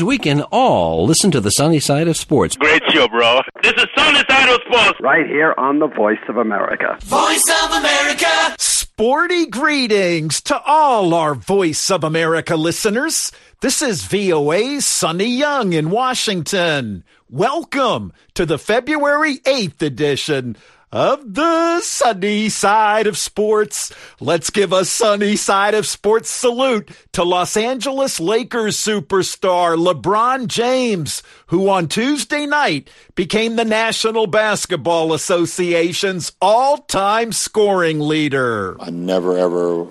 means we can all listen to the sunny side of sports. Great show, bro. This is Sunny Side of Sports. Right here on the Voice of America. Voice of America. Sporty greetings to all our Voice of America listeners. This is VOA's Sonny Young in Washington. Welcome to the February 8th edition of the sunny side of sports. Let's give a sunny side of sports salute to Los Angeles Lakers superstar LeBron James, who on Tuesday night became the National Basketball Association's all time scoring leader. I never ever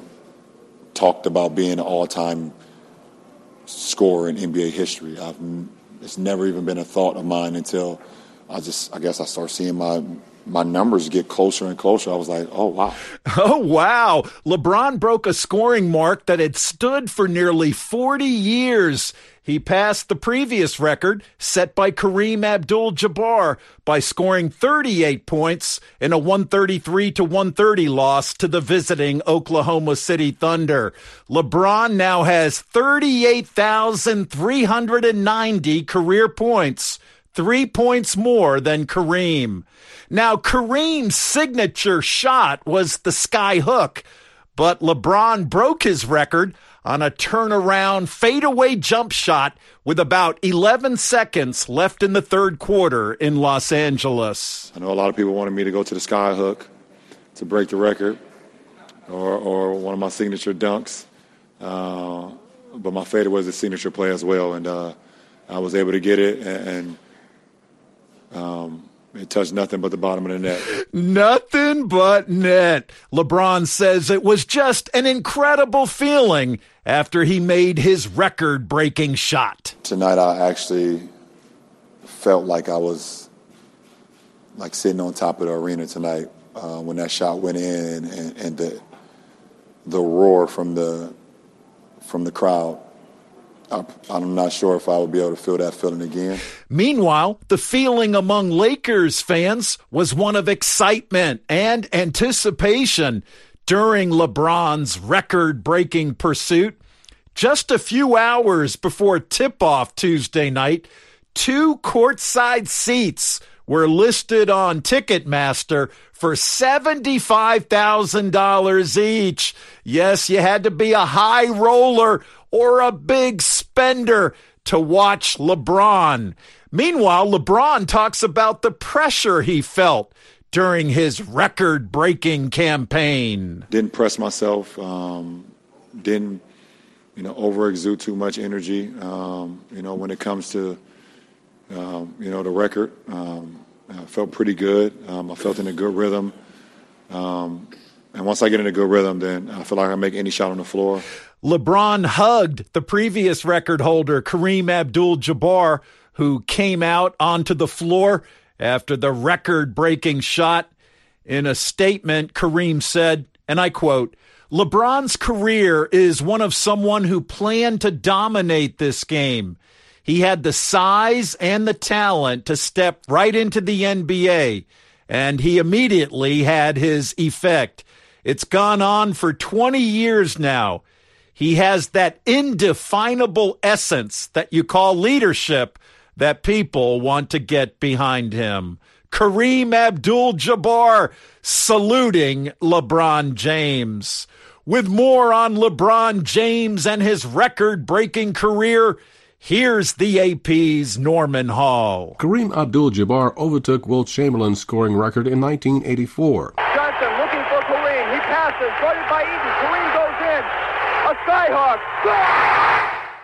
talked about being an all time scorer in NBA history. I've, it's never even been a thought of mine until I just, I guess I start seeing my my numbers get closer and closer. I was like, oh, wow. Oh, wow. LeBron broke a scoring mark that had stood for nearly 40 years. He passed the previous record set by Kareem Abdul Jabbar by scoring 38 points in a 133 to 130 loss to the visiting Oklahoma City Thunder. LeBron now has 38,390 career points, three points more than Kareem. Now, Kareem's signature shot was the sky hook, but LeBron broke his record on a turnaround fadeaway jump shot with about 11 seconds left in the third quarter in Los Angeles. I know a lot of people wanted me to go to the sky hook to break the record or, or one of my signature dunks. Uh, but my fadeaway was a signature play as well, and uh, I was able to get it and, and um, it touched nothing but the bottom of the net. Nothing but net. LeBron says it was just an incredible feeling after he made his record breaking shot. Tonight, I actually felt like I was like sitting on top of the arena tonight uh, when that shot went in and, and the, the roar from the, from the crowd I'm not sure if I will be able to feel that feeling again. Meanwhile, the feeling among Lakers fans was one of excitement and anticipation during LeBron's record breaking pursuit. Just a few hours before tip off Tuesday night, two courtside seats were listed on Ticketmaster for $75,000 each. Yes, you had to be a high roller or a big spender to watch LeBron. Meanwhile, LeBron talks about the pressure he felt during his record breaking campaign. Didn't press myself, um, didn't, you know, over exude too much energy, um, you know, when it comes to, um, you know, the record. Um, I felt pretty good. Um, I felt in a good rhythm. Um, and once I get in a good rhythm, then I feel like I make any shot on the floor. LeBron hugged the previous record holder, Kareem Abdul Jabbar, who came out onto the floor after the record breaking shot. In a statement, Kareem said, and I quote, LeBron's career is one of someone who planned to dominate this game. He had the size and the talent to step right into the NBA, and he immediately had his effect. It's gone on for 20 years now. He has that indefinable essence that you call leadership that people want to get behind him. Kareem Abdul Jabbar saluting LeBron James. With more on LeBron James and his record breaking career, here's the AP's Norman Hall. Kareem Abdul Jabbar overtook Wilt Chamberlain's scoring record in 1984. Johnson looking for Kareem. He passes, guarded by Eaton. Kareem goes in.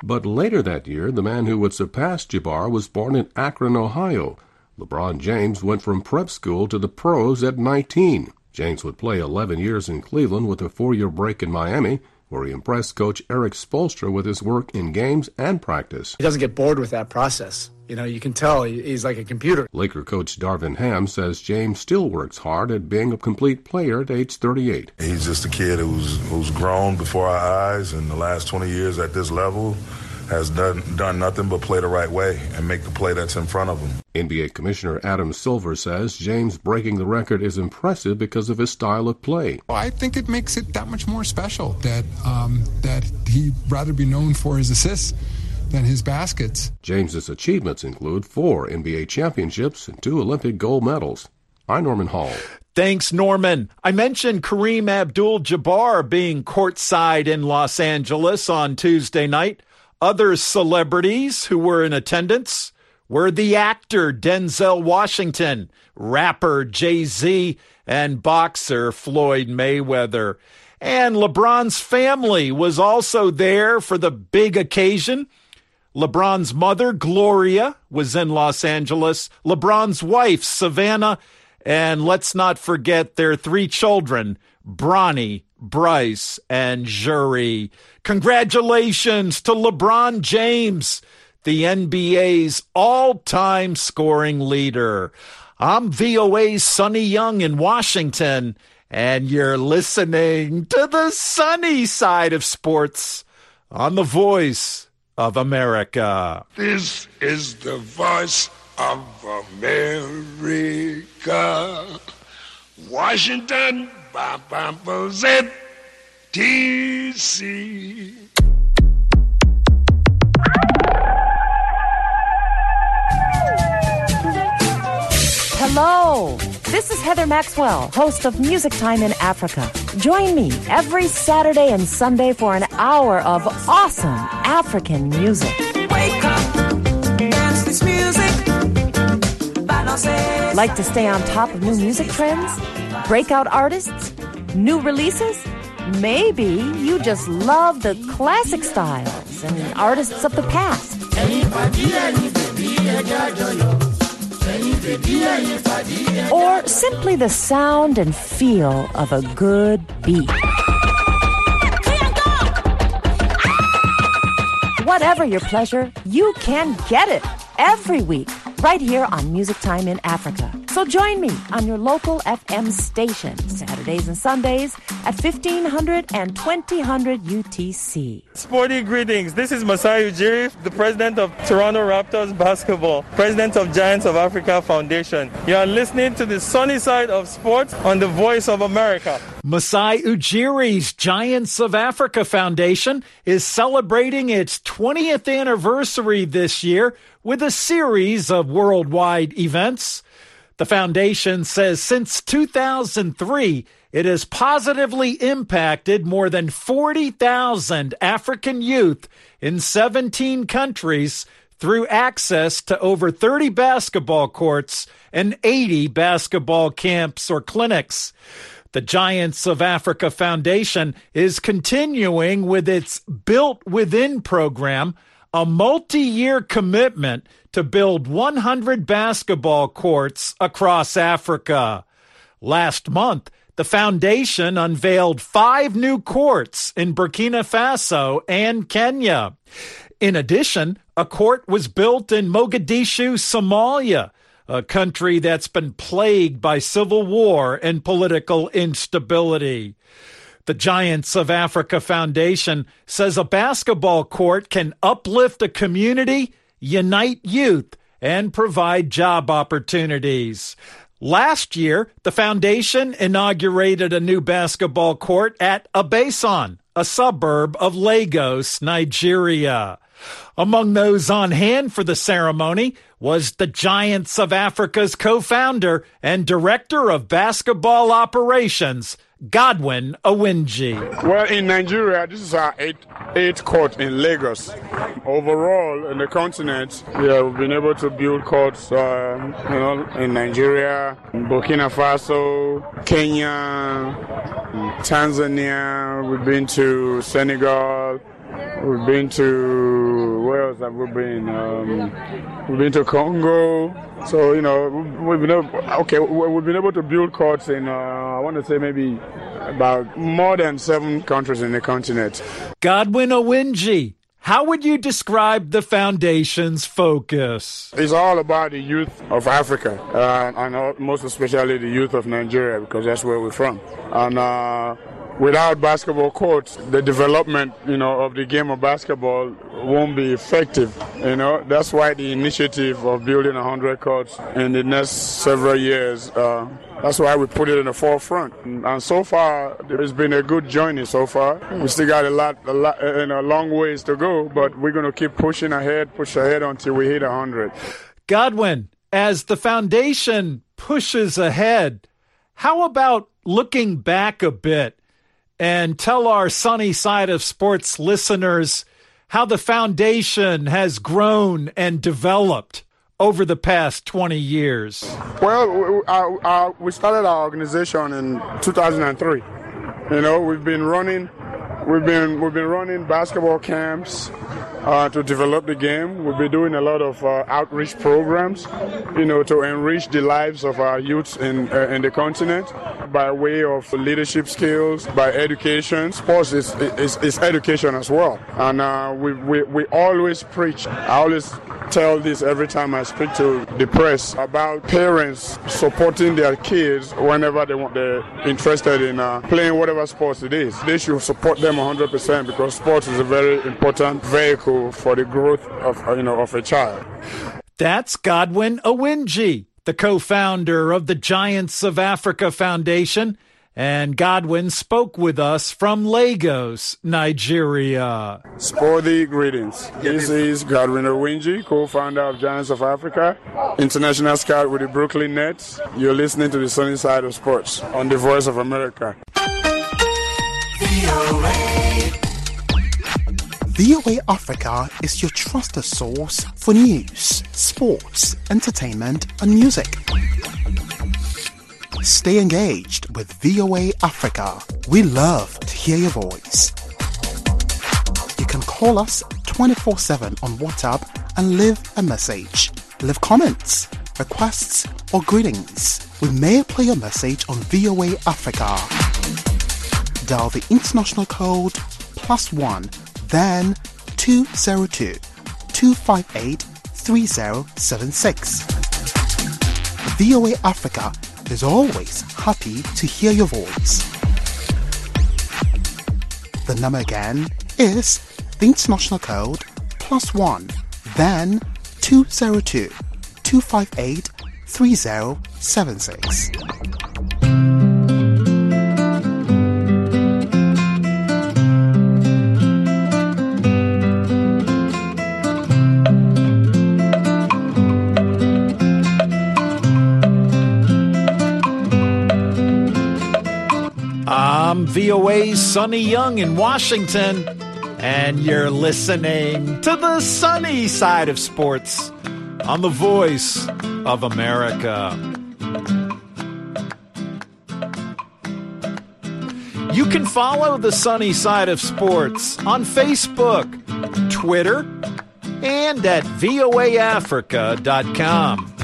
But later that year, the man who would surpass Jabbar was born in Akron, Ohio. LeBron James went from prep school to the pros at 19. James would play 11 years in Cleveland with a four-year break in Miami, where he impressed coach Erik Spoelstra with his work in games and practice. He doesn't get bored with that process. You know, you can tell he's like a computer. Laker coach Darvin Ham says James still works hard at being a complete player at age 38. He's just a kid who's who's grown before our eyes in the last 20 years at this level has done, done nothing but play the right way and make the play that's in front of him. NBA Commissioner Adam Silver says James breaking the record is impressive because of his style of play. I think it makes it that much more special that um, that he'd rather be known for his assists than his baskets. James's achievements include four NBA championships and two Olympic gold medals. I'm Norman Hall. Thanks, Norman. I mentioned Kareem Abdul Jabbar being courtside in Los Angeles on Tuesday night. Other celebrities who were in attendance were the actor Denzel Washington, rapper Jay Z, and boxer Floyd Mayweather. And LeBron's family was also there for the big occasion. LeBron's mother, Gloria, was in Los Angeles. LeBron's wife, Savannah, and let's not forget their three children, Bronny, Bryce, and Zhuri. Congratulations to LeBron James, the NBA's all time scoring leader. I'm VOA's Sonny Young in Washington, and you're listening to the sunny side of sports on the voice of America. This is the voice of America. Washington, Z, D.C. Hello. This is Heather Maxwell, host of Music Time in Africa. Join me every Saturday and Sunday for an hour of awesome African music. Wake up, dance this music. Like to stay on top of new music trends? Breakout artists? New releases? Maybe you just love the classic styles and artists of the past. Or simply the sound and feel of a good beat. Whatever your pleasure, you can get it every week right here on Music Time in Africa. So join me on your local FM station Saturdays and Sundays at 1500 and 2000 UTC. Sporty greetings. This is Masai Ujiri, the president of Toronto Raptors basketball, president of Giants of Africa Foundation. You are listening to the sunny side of sports on the Voice of America. Masai Ujiri's Giants of Africa Foundation is celebrating its 20th anniversary this year with a series of worldwide events. The foundation says since 2003, it has positively impacted more than 40,000 African youth in 17 countries through access to over 30 basketball courts and 80 basketball camps or clinics. The Giants of Africa Foundation is continuing with its Built Within program, a multi year commitment to build 100 basketball courts across Africa. Last month, the foundation unveiled five new courts in Burkina Faso and Kenya. In addition, a court was built in Mogadishu, Somalia, a country that's been plagued by civil war and political instability. The Giants of Africa Foundation says a basketball court can uplift a community unite youth, and provide job opportunities. Last year, the foundation inaugurated a new basketball court at Abesan, a suburb of Lagos, Nigeria. Among those on hand for the ceremony was the Giants of Africa's co founder and director of basketball operations, Godwin Owinji. Well, in Nigeria, this is our eighth, eighth court in Lagos. Overall, in the continent, yeah, we've been able to build courts, uh, you know, in Nigeria, Burkina Faso, Kenya, Tanzania. We've been to Senegal. We've been to where else have we been? Um, we've been to Congo. So you know, we've been able, okay. We've been able to build courts in uh, I want to say maybe about more than seven countries in the continent. Godwin Owinji. How would you describe the foundation's focus? It's all about the youth of Africa, uh, and most especially the youth of Nigeria, because that's where we're from. And uh, without basketball courts, the development, you know, of the game of basketball won't be effective. You know, that's why the initiative of building 100 courts in the next several years, uh, that's why we put it in the forefront. And so far, it's been a good journey so far. We still got a lot, a lot, and a long ways to go, but we're going to keep pushing ahead, push ahead until we hit 100. Godwin, as the foundation pushes ahead, how about looking back a bit and tell our sunny side of sports listeners how the foundation has grown and developed over the past 20 years? Well, uh, uh, we started our organization in 2003. You know, we've been running, we've been we've been running basketball camps uh, to develop the game. We'll be doing a lot of uh, outreach programs, you know, to enrich the lives of our youths in uh, in the continent by way of leadership skills, by education. Sports is is, is education as well, and uh, we, we we always preach. I always tell this every time I speak to the press about parents supporting their kids whenever they want they're interested in uh, playing whatever sports it is. They should support them 100% because sports is a very important vehicle for the growth of you know of a child. That's Godwin Owinji, the co-founder of the Giants of Africa Foundation and Godwin spoke with us from Lagos, Nigeria. Sporty greetings. This is Godwin Owinji, co-founder of Giants of Africa, international scout with the Brooklyn Nets. You're listening to the sunny side of sports on the Voice of America. VOA Africa is your trusted source for news, sports, entertainment, and music. Stay engaged with VOA Africa. We love to hear your voice. You can call us 24 7 on WhatsApp and leave a message. Leave comments, requests, or greetings. We may play your message on VOA Africa. Dial the international code plus one, then 202 258 3076. VOA Africa is always happy to hear your voice. The number again is the international code plus one, then 202 258 3076. VOA's Sonny Young in Washington, and you're listening to the sunny side of sports on the voice of America. You can follow the sunny side of sports on Facebook, Twitter, and at voaafrica.com.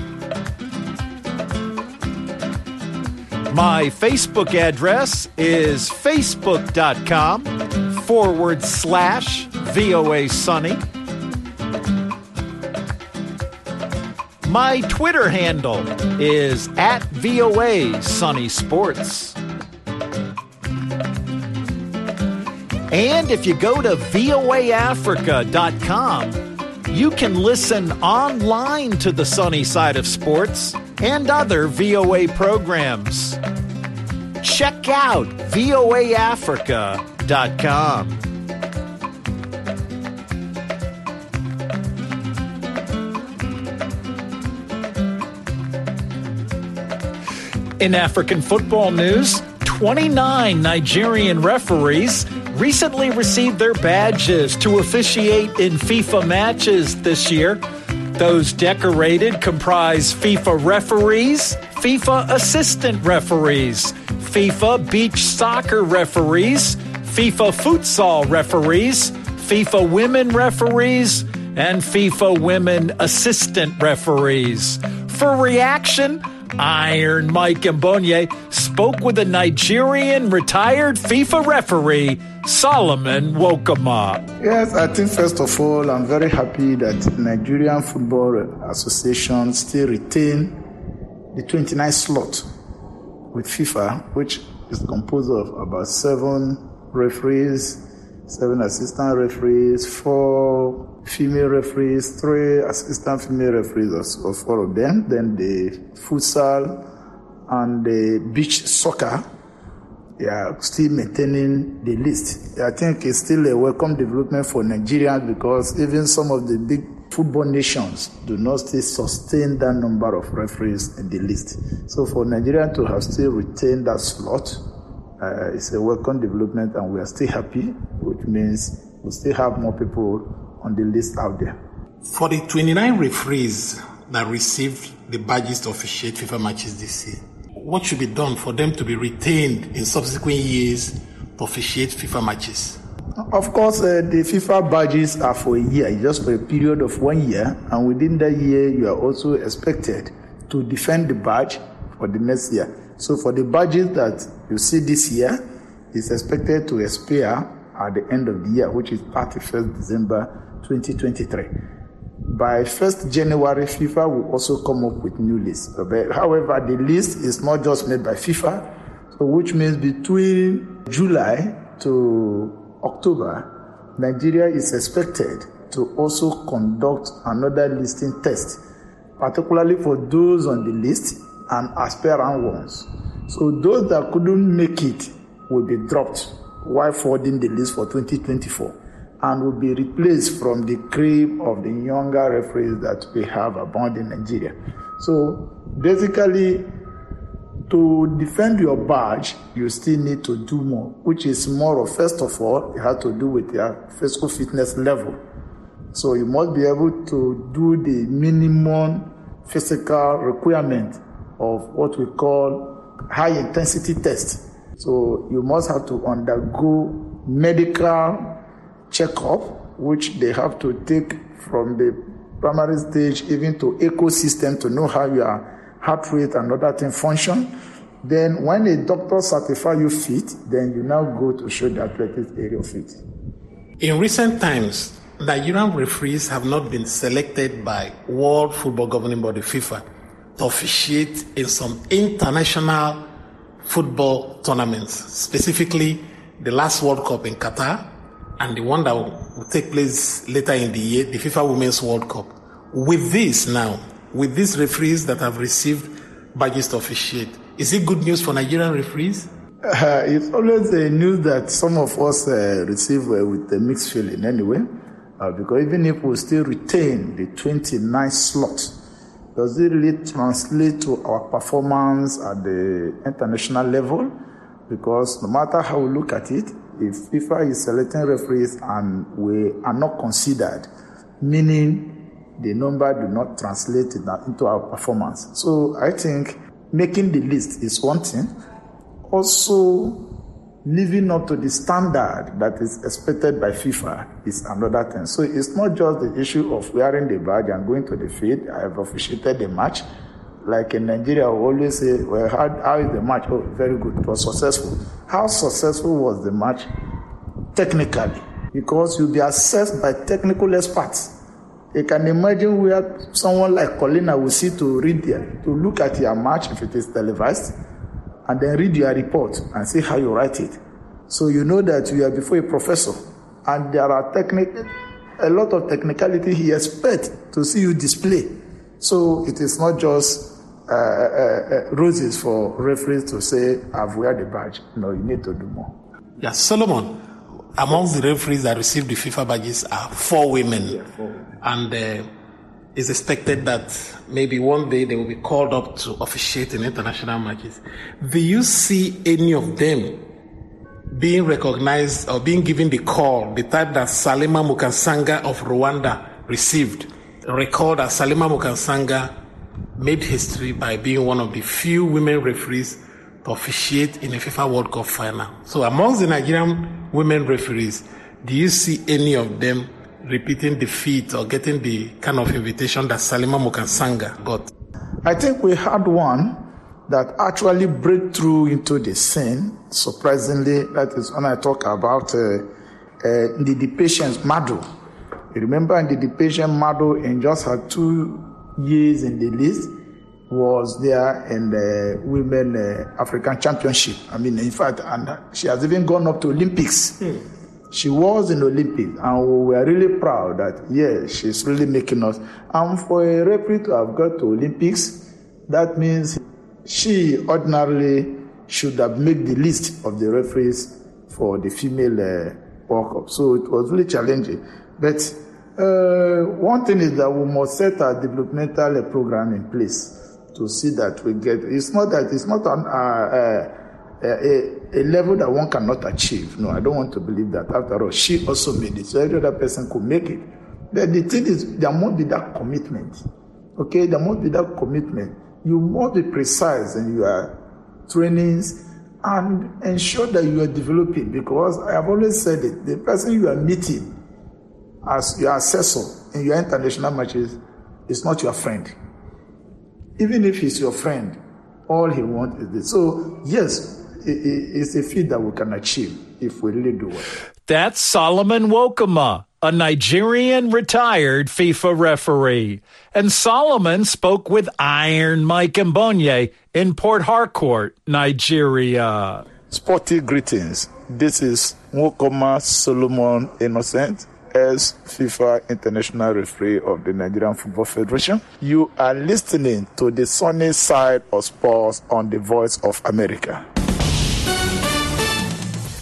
My Facebook address is facebook.com forward slash VOA Sunny. My Twitter handle is at VOA Sunny Sports. And if you go to voaafrica.com, you can listen online to the sunny side of sports and other VOA programs. Check out voaafrica.com. In African football news, 29 Nigerian referees recently received their badges to officiate in FIFA matches this year. Those decorated comprise FIFA referees, FIFA assistant referees, FIFA beach soccer referees, FIFA futsal referees, FIFA women referees, and FIFA women assistant referees. For reaction, Iron Mike Mbonye spoke with a Nigerian retired FIFA referee, Solomon Wokoma. Yes, I think first of all, I'm very happy that Nigerian Football Association still retain the 29th slot with FIFA, which is composed of about seven referees, seven assistant referees, four female referees, three assistant female referees, or four of them. Then the futsal and the beach soccer, they are still maintaining the list. I think it's still a welcome development for Nigerians because even some of the big football nations do not still sustain that number of referees in the list. So for Nigeria to have still retained that slot, uh, it's a welcome development and we are still happy, which means we still have more people on the list out there. For the 29 referees that received the badges to officiate FIFA matches this year, what should be done for them to be retained in subsequent years to officiate FIFA matches? Of course, uh, the FIFA badges are for a year, just for a period of one year, and within that year, you are also expected to defend the badge for the next year. So, for the badges that you see this year, it's expected to expire at the end of the year, which is 31st December 2023. By 1st January, FIFA will also come up with new lists. However, the list is not just made by FIFA, so which means between July to October, Nigeria is expected to also conduct another listing test, particularly for those on the list and aspirant ones. So those that couldn't make it will be dropped while forwarding the list for 2024 and will be replaced from the cream of the younger referees that we have abound in Nigeria. So basically, to defend your badge, you still need to do more, which is more of, first of all, it has to do with your physical fitness level. So you must be able to do the minimum physical requirement of what we call high intensity test. So you must have to undergo medical checkup, which they have to take from the primary stage even to ecosystem to know how your heart rate and other things function. Then when a doctor certify you fit, then you now go to show the athletics area fit. In recent times, Nigerian referees have not been selected by World Football Governing Body FIFA to officiate in some international football tournaments, specifically the last World Cup in Qatar and the one that will take place later in the year, the FIFA Women's World Cup. With this now, with these referees that have received badges to officiate, is it good news for Nigerian referees? Uh, it's always a news that some of us uh, receive uh, with a mixed feeling anyway, uh, because even if we still retain the 29 slot, does it really translate to our performance at the international level? Because no matter how we look at it, if FIFA is selecting referees and we are not considered, meaning the number do not translate into our performance. So I think making the list is one thing. Also, living up to the standard that is expected by FIFA is another thing. So it's not just the issue of wearing the badge and going to the field. I have officiated the match. Like in Nigeria, we always say, well, how, how is the match? Oh, very good. It was successful. How successful was the match? Technically. Because you'll be assessed by technical experts. You can imagine where someone like Collina will sit to read there, to look at your match if it is televised, and then read your report and see how you write it. So you know that you are before a professor, and there are technic, a lot of technicality he expects to see you display. So it is not just uh, uh, uh, roses for referees to say, I've wear the badge. No, you need to do more. Yeah, Solomon, amongst the referees that received the FIFA badges are four women. Yeah, four women. And uh, it's expected that maybe one day they will be called up to officiate in international matches. Do you see any of them being recognized or being given the call, the type that Salima Mukansanga of Rwanda received? Recall that Salima Mukansanga made history by being one of the few women referees to officiate in a FIFA World Cup final. So, amongst the Nigerian women referees, do you see any of them repeating the feat or getting the kind of invitation that Salima Mukansanga got? I think we had one that actually break through into the scene. Surprisingly, that is when I talk about uh, uh, the Patience Madu. Remember in the Patience Madu and just had two years in the list, was there in the Women uh, African Championship. I mean, in fact, and she has even gone up to Olympics. Hmm. She was in Olympics, and we were really proud that, yeah, she's really making us. And for a referee to have got to Olympics, that means she ordinarily should have made the list of the referees for the female uh, World Cup. So it was really challenging. But uh, one thing is that we must set a developmental program in place to see that we get. It's not that it's not an, uh, uh, a, a level that one cannot achieve. No, I don't want to believe that. After all, she also made it, so every other person could make it. But the thing is, there must be that commitment. Okay, there must be that commitment. You must be precise in your trainings and ensure that you are developing because I have always said it the person you are meeting as your assessor in your international matches is not your friend. Even if he's your friend, all he wants is this. So, yes, it's a feat that we can achieve if we really do it. That's Solomon Wokoma, a Nigerian retired FIFA referee. And Solomon spoke with Iron Mike Mbonye in Port Harcourt, Nigeria. Sporty greetings. This is Wokoma Solomon Innocent as FIFA International Referee of the Nigerian Football Federation. You are listening to the sunny side of sports on the Voice of America.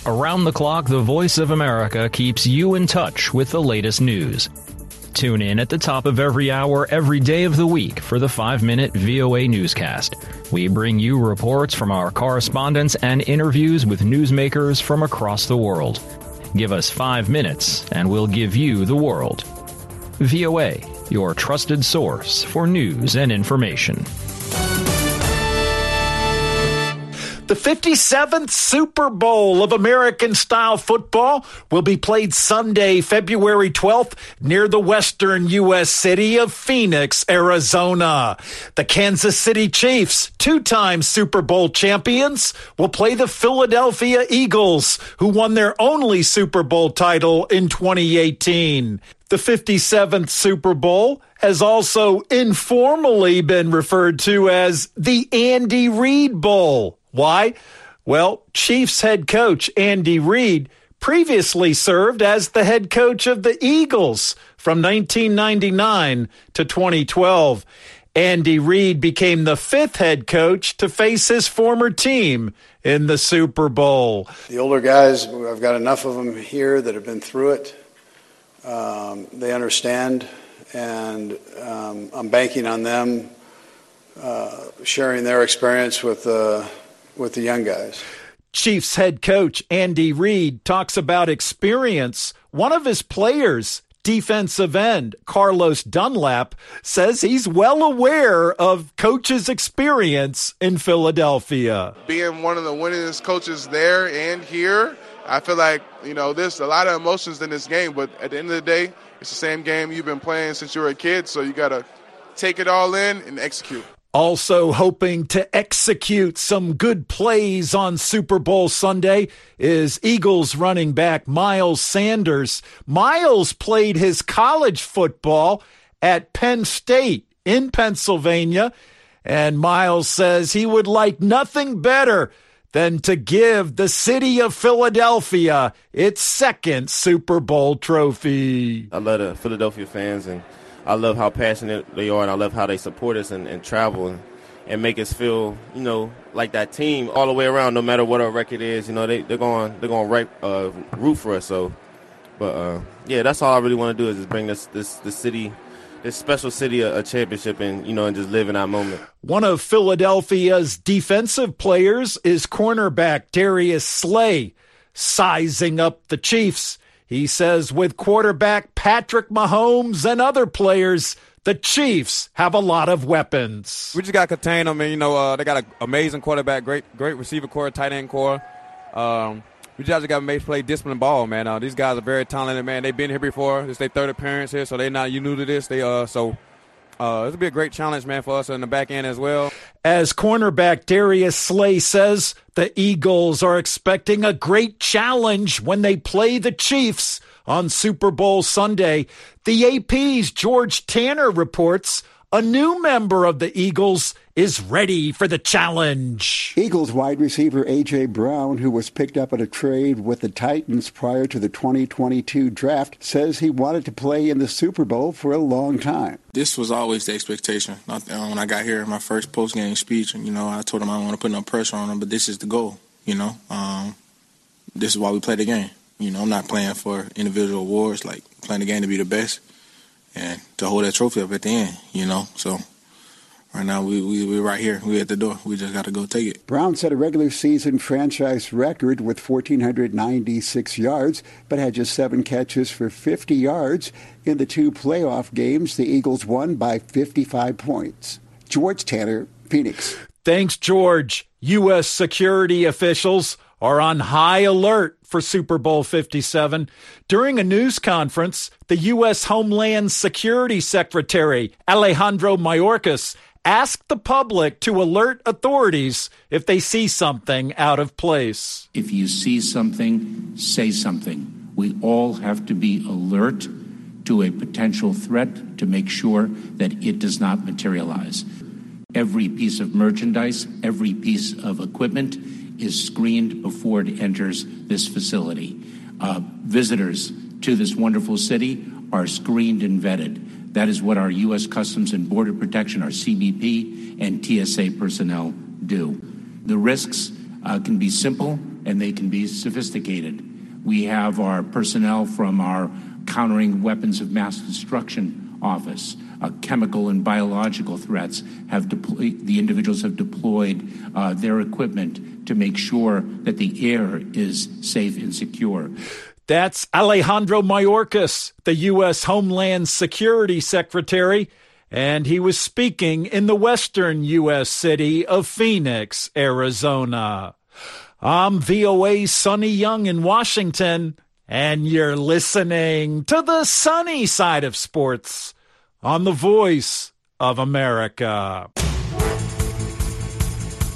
Around the clock, the Voice of America keeps you in touch with the latest news. Tune in at the top of every hour, every day of the week for the five minute VOA newscast. We bring you reports from our correspondents and interviews with newsmakers from across the world. Give us five minutes, and we'll give you the world. VOA, your trusted source for news and information. The 57th Super Bowl of American style football will be played Sunday, February 12th, near the western U.S. city of Phoenix, Arizona. The Kansas City Chiefs, two time Super Bowl champions, will play the Philadelphia Eagles, who won their only Super Bowl title in 2018. The 57th Super Bowl has also informally been referred to as the Andy Reid Bowl. Why? Well, Chiefs head coach Andy Reid previously served as the head coach of the Eagles from 1999 to 2012. Andy Reid became the fifth head coach to face his former team in the Super Bowl. The older guys, I've got enough of them here that have been through it. Um, they understand, and um, I'm banking on them uh, sharing their experience with the. Uh, with the young guys. Chiefs head coach Andy Reid talks about experience. One of his players, defensive end Carlos Dunlap, says he's well aware of coach's experience in Philadelphia. Being one of the winningest coaches there and here, I feel like, you know, there's a lot of emotions in this game, but at the end of the day, it's the same game you've been playing since you were a kid, so you got to take it all in and execute. Also hoping to execute some good plays on Super Bowl Sunday is Eagles running back Miles Sanders. Miles played his college football at Penn State in Pennsylvania, and Miles says he would like nothing better than to give the city of Philadelphia its second Super Bowl trophy. I love the Philadelphia fans and I love how passionate they are, and I love how they support us and, and travel and, and, make us feel, you know, like that team all the way around. No matter what our record is, you know, they they're going they're going right uh, root for us. So, but uh, yeah, that's all I really want to do is just bring this this the city. This special city a, championship and you know and just live in that moment. One of Philadelphia's defensive players is cornerback Darius Slay, sizing up the Chiefs he says with quarterback Patrick Mahomes and other players, the Chiefs have a lot of weapons. We just got to contain them, and you know uh, they got an amazing quarterback, great great receiver core, tight end core. Um, we just got to make play disciplined ball, man. Uh, these guys are very talented, man. They've been here before. Is their third appearance here, so they're not you new to this. They uh so uh, this will be a great challenge, man, for us in the back end as well. As cornerback Darius Slay says, the Eagles are expecting a great challenge when they play the Chiefs on Super Bowl Sunday. The AP's George Tanner reports a new member of the Eagles is ready for the challenge. Eagles wide receiver A.J. Brown, who was picked up in a trade with the Titans prior to the 2022 draft, says he wanted to play in the Super Bowl for a long time. This was always the expectation. Uh, when I got here, my first post game speech, you know, I told him I don't want to put no pressure on him, but this is the goal. You know, um, this is why we play the game. You know, I'm not playing for individual awards, like playing the game to be the best and to hold that trophy up at the end. You know, so right now we, we, we're right here. We're at the door. We just got to go take it. Brown set a regular season franchise record with 1,496 yards, but had just seven catches for 50 yards. In the two playoff games, the Eagles won by 55 points. George Tanner, Phoenix. Thanks, George. U.S. security officials are on high alert for Super Bowl 57. During a news conference, the U.S. Homeland Security Secretary Alejandro Mayorkas asked the public to alert authorities if they see something out of place. If you see something, say something. We all have to be alert to a potential threat to make sure that it does not materialize. Every piece of merchandise, every piece of equipment is screened before it enters this facility. Uh, visitors to this wonderful city are screened and vetted. That is what our U.S. Customs and Border Protection, our CBP, and TSA personnel do. The risks uh, can be simple and they can be sophisticated. We have our personnel from our Countering Weapons of Mass Destruction office. Uh, chemical and biological threats have deployed, the individuals have deployed uh, their equipment to make sure that the air is safe and secure. That's Alejandro Mayorkas, the U.S. Homeland Security Secretary, and he was speaking in the western U.S. city of Phoenix, Arizona. I'm VOA's Sonny Young in Washington, and you're listening to the sunny side of sports on the voice of America.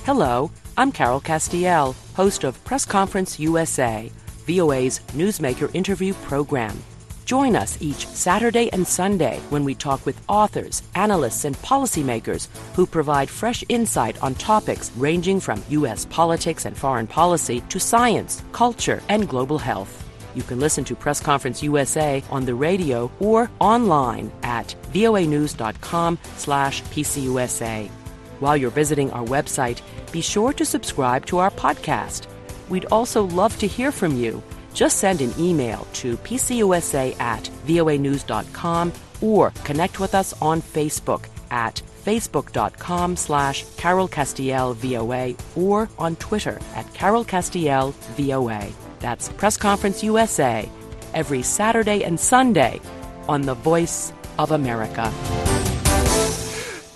Hello, I'm Carol Castiel, host of Press Conference USA VOA's Newsmaker interview program. Join us each Saturday and Sunday when we talk with authors, analysts, and policymakers who provide fresh insight on topics ranging from U.S. politics and foreign policy to science, culture, and global health. You can listen to Press Conference USA on the radio or online at voanews.com slash pcusa. While you're visiting our website, be sure to subscribe to our podcast. We'd also love to hear from you. Just send an email to pcusa at voanews.com or connect with us on Facebook at facebook.com slash Carol Castiel VOA or on Twitter at Carol Castiel VOA. That's Press Conference USA every Saturday and Sunday on The Voice of America.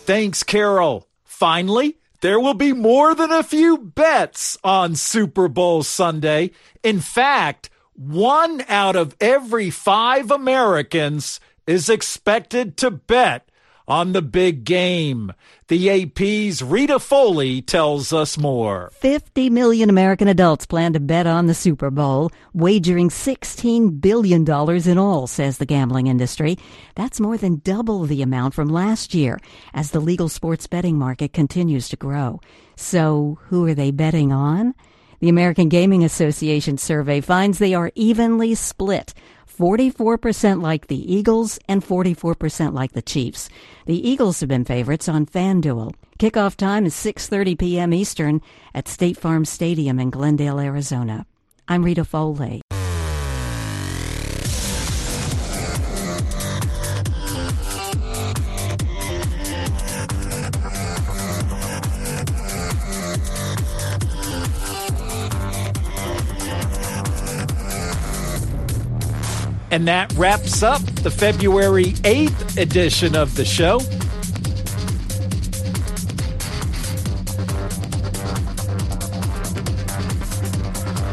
Thanks, Carol. Finally, there will be more than a few bets on Super Bowl Sunday. In fact, one out of every five Americans is expected to bet on the big game. The AP's Rita Foley tells us more. 50 million American adults plan to bet on the Super Bowl, wagering $16 billion in all, says the gambling industry. That's more than double the amount from last year as the legal sports betting market continues to grow. So, who are they betting on? The American Gaming Association survey finds they are evenly split. 44% like the Eagles and 44% like the Chiefs. The Eagles have been favorites on FanDuel. Kickoff time is 6:30 p.m. Eastern at State Farm Stadium in Glendale, Arizona. I'm Rita Foley. And that wraps up the February 8th edition of the show.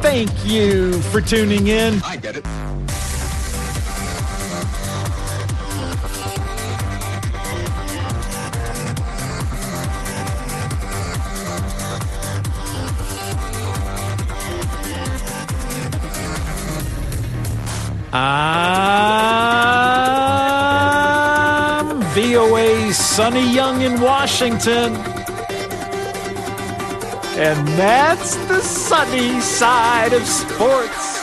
Thank you for tuning in. I get it. Sonny Young in Washington. And that's the sunny side of sports.